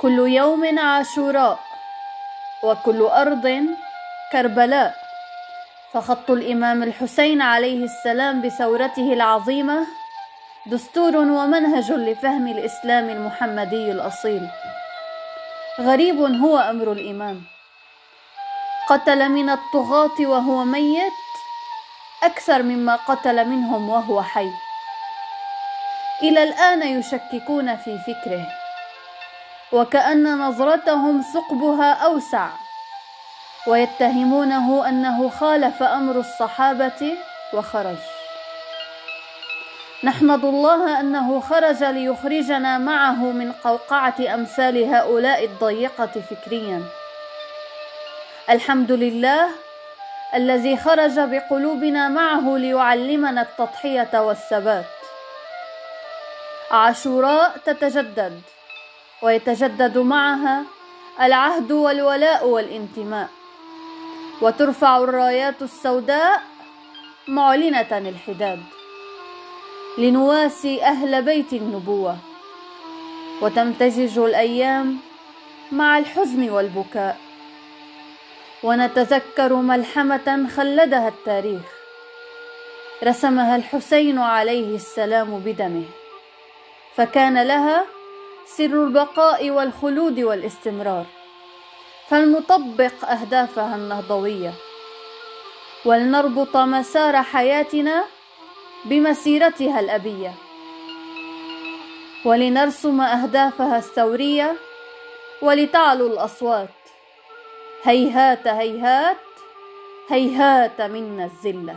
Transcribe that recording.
كل يوم عاشوراء وكل أرض كربلاء. فخط الإمام الحسين عليه السلام بثورته العظيمة دستور ومنهج لفهم الإسلام المحمدي الأصيل. غريب هو أمر الإمام. قتل من الطغاة وهو ميت أكثر مما قتل منهم وهو حي. إلى الآن يشككون في فكره. وكأن نظرتهم ثقبها أوسع. ويتهمونه أنه خالف أمر الصحابة وخرج. نحمد الله أنه خرج ليخرجنا معه من قوقعة أمثال هؤلاء الضيقة فكريا. الحمد لله الذي خرج بقلوبنا معه ليعلمنا التضحية والثبات. عاشوراء تتجدد. ويتجدد معها العهد والولاء والانتماء. وترفع الرايات السوداء معلنة الحداد. لنواسي أهل بيت النبوة. وتمتزج الأيام مع الحزن والبكاء. ونتذكر ملحمة خلدها التاريخ. رسمها الحسين عليه السلام بدمه. فكان لها سر البقاء والخلود والاستمرار. فلنطبق أهدافها النهضوية. ولنربط مسار حياتنا بمسيرتها الأبية. ولنرسم أهدافها الثورية ولتعلو الأصوات. هيهات هيهات هيهات منا الذلة.